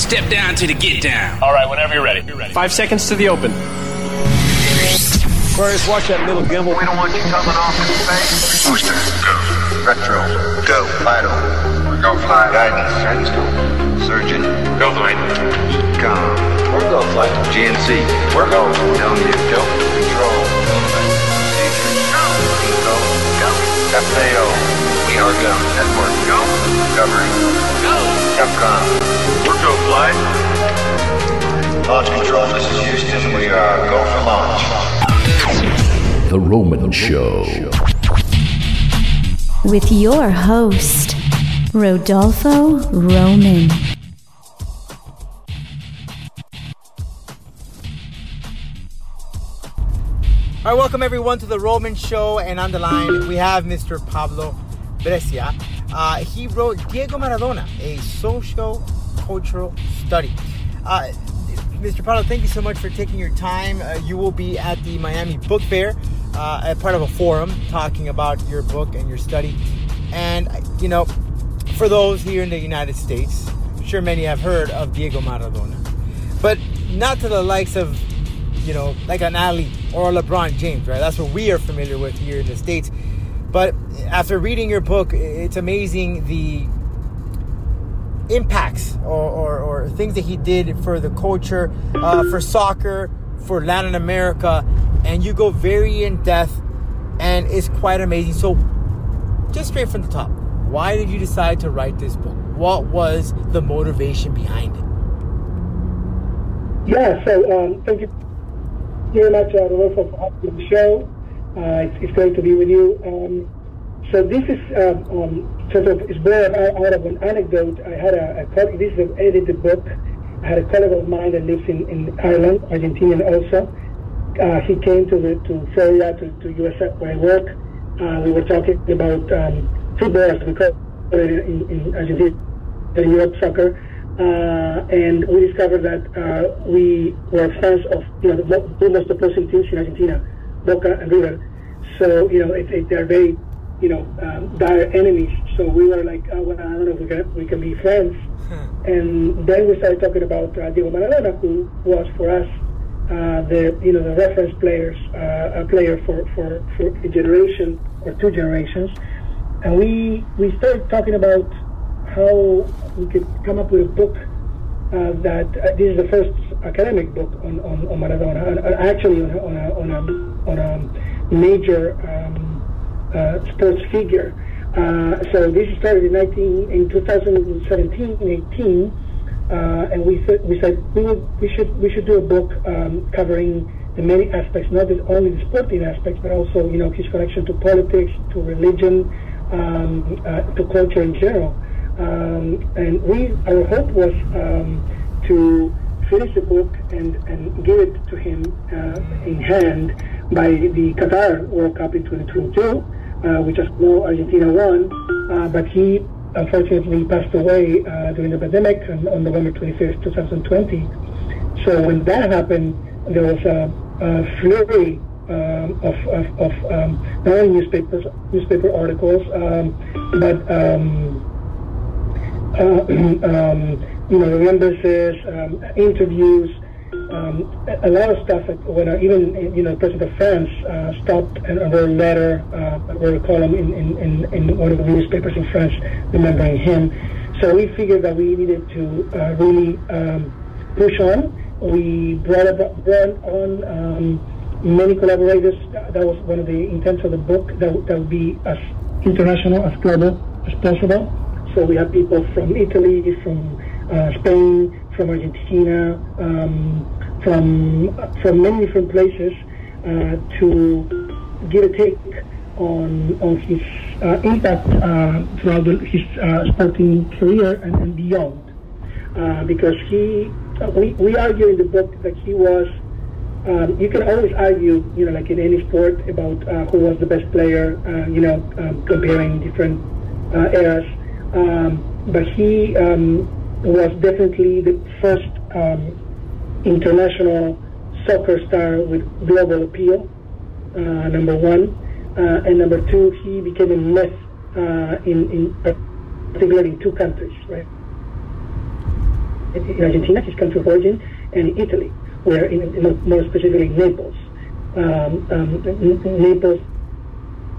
Step down to the get down. All right, whenever you're ready. You're ready. Five seconds to the open. Aquarius, watch that little gimbal. We don't want you coming off in space. Booster, go. Retro, go. Vital, Go fly. guidance, guidance, go. Surgeon, Go flight. EECOM, We're go flight. GNC, We're go. TELMU, go. Control, procedure, go. Go. FAO, we are go. Network, go. Discovery, Go. Capcom, We're go flight. launch control, this is Houston. We are go for launch. The Roman Show. with your host, Rodolfo Roman. All right, welcome everyone to the Roman Show, and on the line we have Mr. Pablo Brescia. Uh, he wrote Diego Maradona, a socio-cultural study. Uh, Mr. Pablo, thank you so much for taking your time. Uh, you will be at the Miami Book Fair, uh, part of a forum talking about your book and your study. And you know, for those here in the United States, I'm sure many have heard of Diego Maradona, but not to the likes of you know, like an Ali or LeBron James, right? That's what we are familiar with here in the States. But after reading your book, it's amazing the impacts or, or, or things that he did for the culture, uh, for soccer, for Latin America, and you go very in depth, and it's quite amazing. So, just straight from the top, why did you decide to write this book? What was the motivation behind it? Yeah, so um, thank you very much, uh, Rodolfo, for having the show. Uh, it's, it's great to be with you. Um, so this is um, um, sort of is born out, of an anecdote. I had a, a this is an edited book. I had a colleague of mine that lives in, in Ireland, Argentinian also. Uh, he came to the, to Florida, to, to USA where I work. Uh, we were talking about um, football, it in, in Argentina, in Europe soccer. Uh, and we discovered that uh, we were fans of you know the most opposing teams in Argentina, Boca and River. So you know it, it, they're very you know um, dire enemies. So we were like, oh, well, I don't know if we can we can be friends. And then we started talking about uh, Diego Maradona, who was for us uh, the you know the reference players, uh, a player for, for, for a generation or two generations. And we we started talking about how we could come up with a book uh, that uh, this is the first academic book on, on, on Maradona, and, uh, actually on a, on a, on a, on a major um, sports figure. Uh, so this started in 19 in 2017 18, uh, and we th- we said we would, we should we should do a book um, covering the many aspects, not only the sporting aspects, but also you know his connection to politics, to religion, um, uh, to culture in general. Um, and we, our hope was um, to finish the book and, and give it to him uh, in hand by the Qatar World Cup in 2022, uh, as you know Argentina won, uh, but he unfortunately passed away uh, during the pandemic on, on November 25th, 2020. So when that happened, there was a, a flurry um, of, of, of um, not only newspapers, newspaper articles, um, but um, uh, um, you know, remembrances, um, interviews, um, a, lot of stuff. When even you know, President of France uh, stopped and wrote a letter, uh, wrote a column in, in, in, one of the newspapers in France, remembering him. So we figured that we needed to uh, really um, push on. We brought, about, brought on um, many collaborators. That was one of the intents of the book. That, that would be as international, as global as possible. So we have people from Italy, from uh, Spain, from Argentina, um, from from many different places uh, to give a take on on his uh, impact uh, throughout the, his uh, sporting career and, and beyond. Uh, because he, we, we argue in the book that he was. Um, you can always argue, you know, like in any sport, about who was the best player. you know, um, comparing different eras. Um, but he um, was definitely the first um, international soccer star with global appeal, uh, number one. Uh, and number two, he became a myth uh, in, in particularly in two countries, right? in Argentina, his country of origin, and in Italy, where in, in more specifically Naples. Um, um, Naples,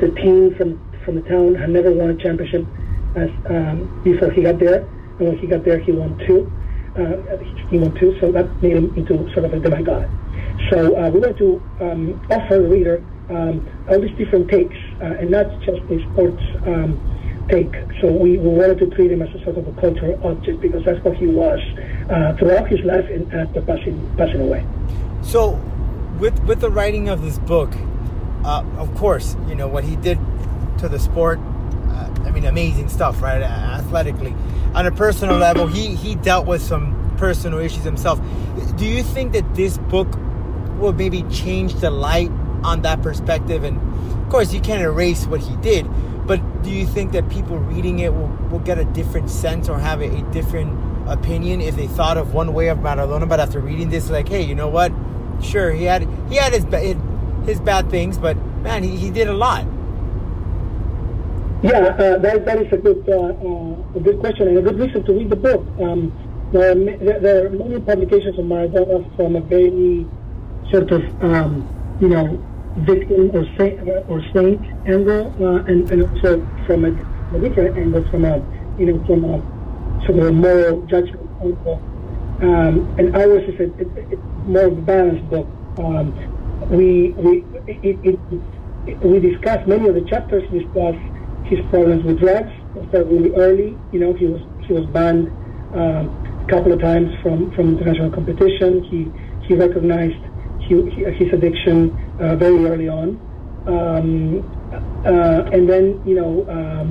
the team from from the town had never won a championship as um, before he got there, and when he got there, he won two. Uh, he won two, so that made him into sort of a demigod. So uh, we want to um, offer the reader um, all these different takes, uh, and not just a sports um, take. So we, we wanted to treat him as a sort of a cultural object because that's what he was uh, throughout his life and after passing passing away. So, with with the writing of this book, uh, of course, you know what he did to the sport. I mean, amazing stuff, right? Athletically, on a personal level, he he dealt with some personal issues himself. Do you think that this book will maybe change the light on that perspective? And of course, you can't erase what he did, but do you think that people reading it will, will get a different sense or have a, a different opinion if they thought of one way of Maradona, but after reading this, like, hey, you know what? Sure, he had he had his his bad things, but man, he, he did a lot. Yeah, uh, that, that is a good uh, uh, a good question and a good reason to read the book. Um, there, are, there, are, many publications of Maradona from a very sort of um, you know victim or saint or saint angle, uh, and, and also from a, a, different angle, from a you know from a sort of a moral judgment angle. Um, and ours is a, it, it, more balanced book. Um, we we it, we discuss many of the chapters discuss his problems with drugs. Started really early. You know, he was he was banned um, a couple of times from from international competition. He he recognized he, his addiction uh, very early on, um, uh, and then you know um,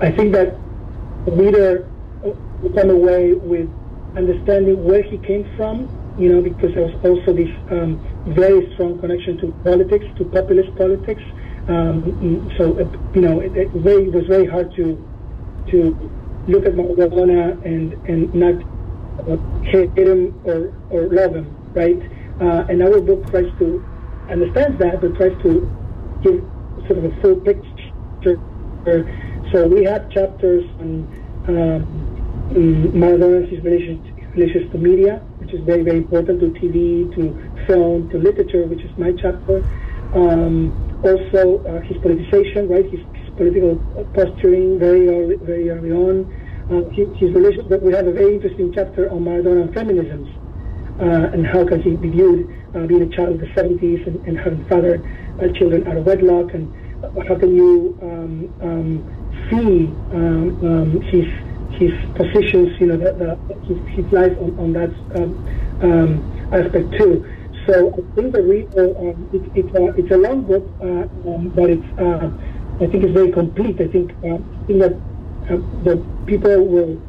I think that the reader will come away with understanding where he came from. You know, because there was also this um, very strong connection to politics, to populist politics. Um, so uh, you know, it, it, very, it was very hard to to look at Maradona and and not uh, hate him or or love him, right? Uh, and our book tries to understand that, but tries to give sort of a full picture. So we have chapters on um, Maradona's relations relations to media, which is very very important to TV, to film, to literature, which is my chapter. Um, also uh, his politicization, right? His, his, political posturing very early, very early on. Uh, his, his relation, but we have a very interesting chapter on Maradona and feminisms uh, and how can he be viewed uh, being a child of the 70s and, and having fathered uh, children out of wedlock and how can you um, um, see um, um his his positions, you know, the, the, his, his life on, on that um, um, aspect too. So I think the reader, um, it, it's, a, it's a long book, uh, um, but it's, uh, I think it's very complete. I think, uh, I think that uh, the people will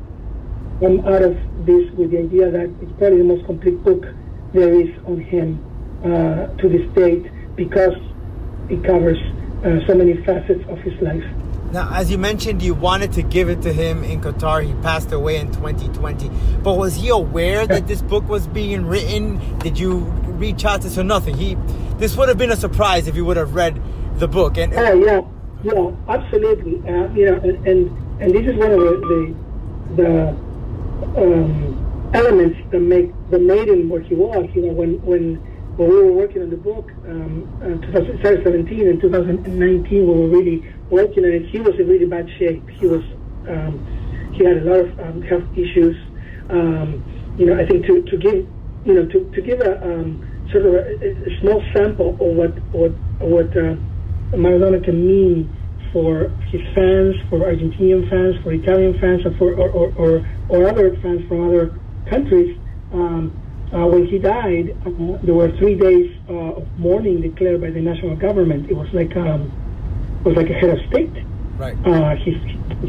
come out of this with the idea that it's probably the most complete book there is on him uh, to this date because it covers uh, so many facets of his life. Now, as you mentioned, you wanted to give it to him in Qatar. He passed away in 2020. But was he aware that this book was being written? Did you out to nothing? He this would have been a surprise if you would have read the book. And oh yeah, yeah, absolutely. Uh, you know, and, and, and this is one of the the, the um, elements that make the maiden what he was. You know, when when when we were working on the book, um, uh, 2017 and 2019, we were really working on it. He was in really bad shape. He was um, he had a lot of um, health issues. Um, you know, I think to, to give you know to, to give a um, sort of a, a, small sample of what what what uh, Maradona can mean for his fans, for Argentinian fans, for Italian fans, or for or, or, or, or other fans from other countries. Um, uh, when he died, uh, there were three days uh, of mourning declared by the national government. It was like um, was like a head of state. Right. Uh, his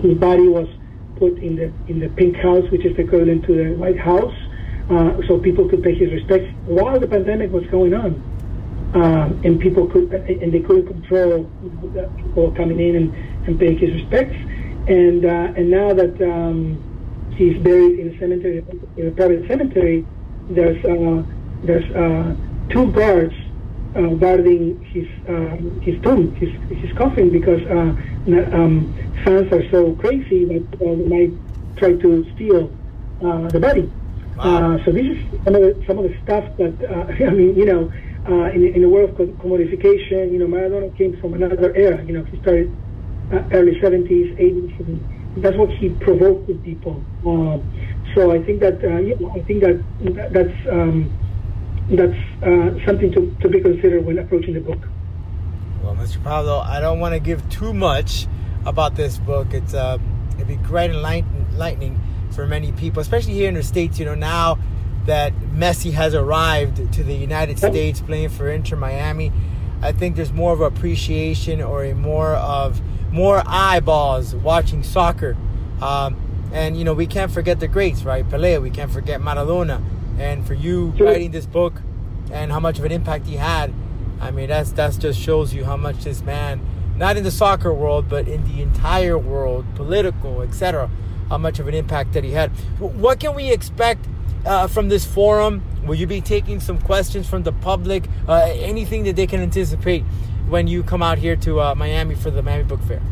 his body was put in the in the pink house, which is equivalent to the White House, uh, so people could pay his respects while the pandemic was going on, um, and people could and they couldn't control people coming in and, and paying his respects. And uh, and now that um, he's buried in a cemetery, in a private cemetery, there's uh, there's uh, two guards uh, guarding his uh, his tomb, his his coffin, because uh, um, fans are so crazy that uh, they might try to steal uh, the body. Uh, so this is some of the, some of the stuff that uh, I mean, you know, uh, in, in the world of commodification, you know, Maradona came from another era. You know, he started uh, early 70s, 80s, and that's what he provoked with people. Uh, so I think that uh, yeah, I think that that's um, that's uh, something to, to be considered when approaching the book. Well, Mr. Pablo, I don't want to give too much about this book. It's uh, it'd be quite enlightening for many people, especially here in the states. You know, now that Messi has arrived to the United States playing for Inter Miami, I think there's more of appreciation or a more of more eyeballs watching soccer. Um, and you know, we can't forget the greats, right? Pelé, we can't forget Maradona. And for you writing this book and how much of an impact he had, I mean, that's that's just shows you how much this man, not in the soccer world, but in the entire world, political, etc., how much of an impact that he had. What can we expect uh, from this forum? Will you be taking some questions from the public? Uh, anything that they can anticipate when you come out here to uh, Miami for the Miami Book Fair?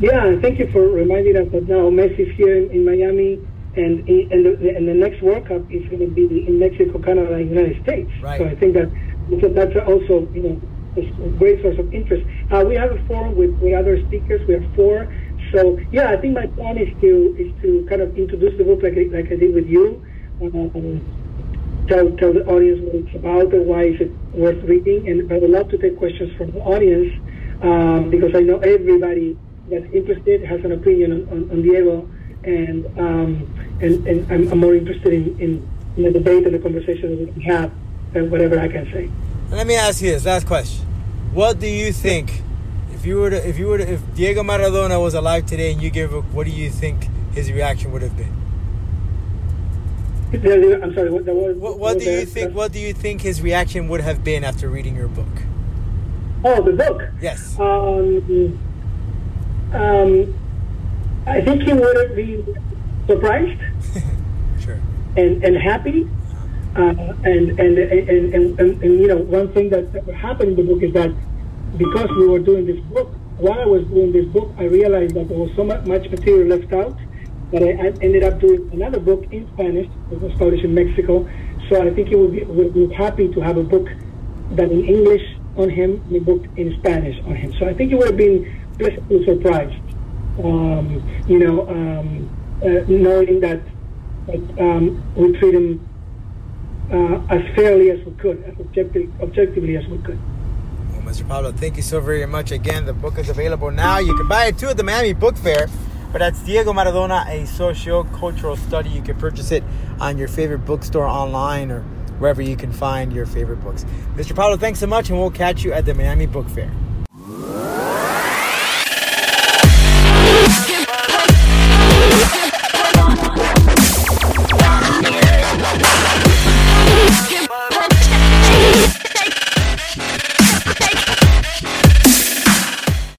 Yeah, thank you for reminding us that now Messi is here in, in Miami, and and the, and the next World Cup is going to be in Mexico, Canada, and United States. Right. So I think that that's also you know a great source of interest. Uh, we have a forum with, with other speakers. We have four. So yeah, I think my plan is to is to kind of introduce the book like I, like I did with you. Um, tell tell the audience what it's about and why is it worth reading. And I would love to take questions from the audience um, because I know everybody that's interested has an opinion on, on, on Diego, and um, and, and I'm, I'm, more interested in, in, in, the debate and the conversation that we have than whatever I can say. Let me ask you this last question: What do you think if you were to if you were to, if Diego Maradona was alive today and you gave a what do you think his reaction would have been? I'm sorry. What, what, what, what do you think? What do you think his reaction would have been after reading your book? Oh, the book. Yes. Um, um, I think he would be surprised. sure. And and happy. Uh, and, and, and, and, and, and, you know, one thing that, that happened in the book is that because we were doing this book, while I was doing this book, I realized that there was so much material left out that I, ended up doing another book in Spanish that was published in Mexico. So I think he would be, would be happy to have a book that in English on him and a book in Spanish on him. So I think he would have been pleasantly surprised, um, you know, um, uh, knowing that, um, we treat him uh, as fairly as we could, as objective, objectively as we could. Mr. Pablo, thank you so very much again. The book is available now. You can buy it too at the Miami Book Fair. But that's Diego Maradona, a socio-cultural study. You can purchase it on your favorite bookstore online or wherever you can find your favorite books. Mr. Pablo, thanks so much, and we'll catch you at the Miami Book Fair.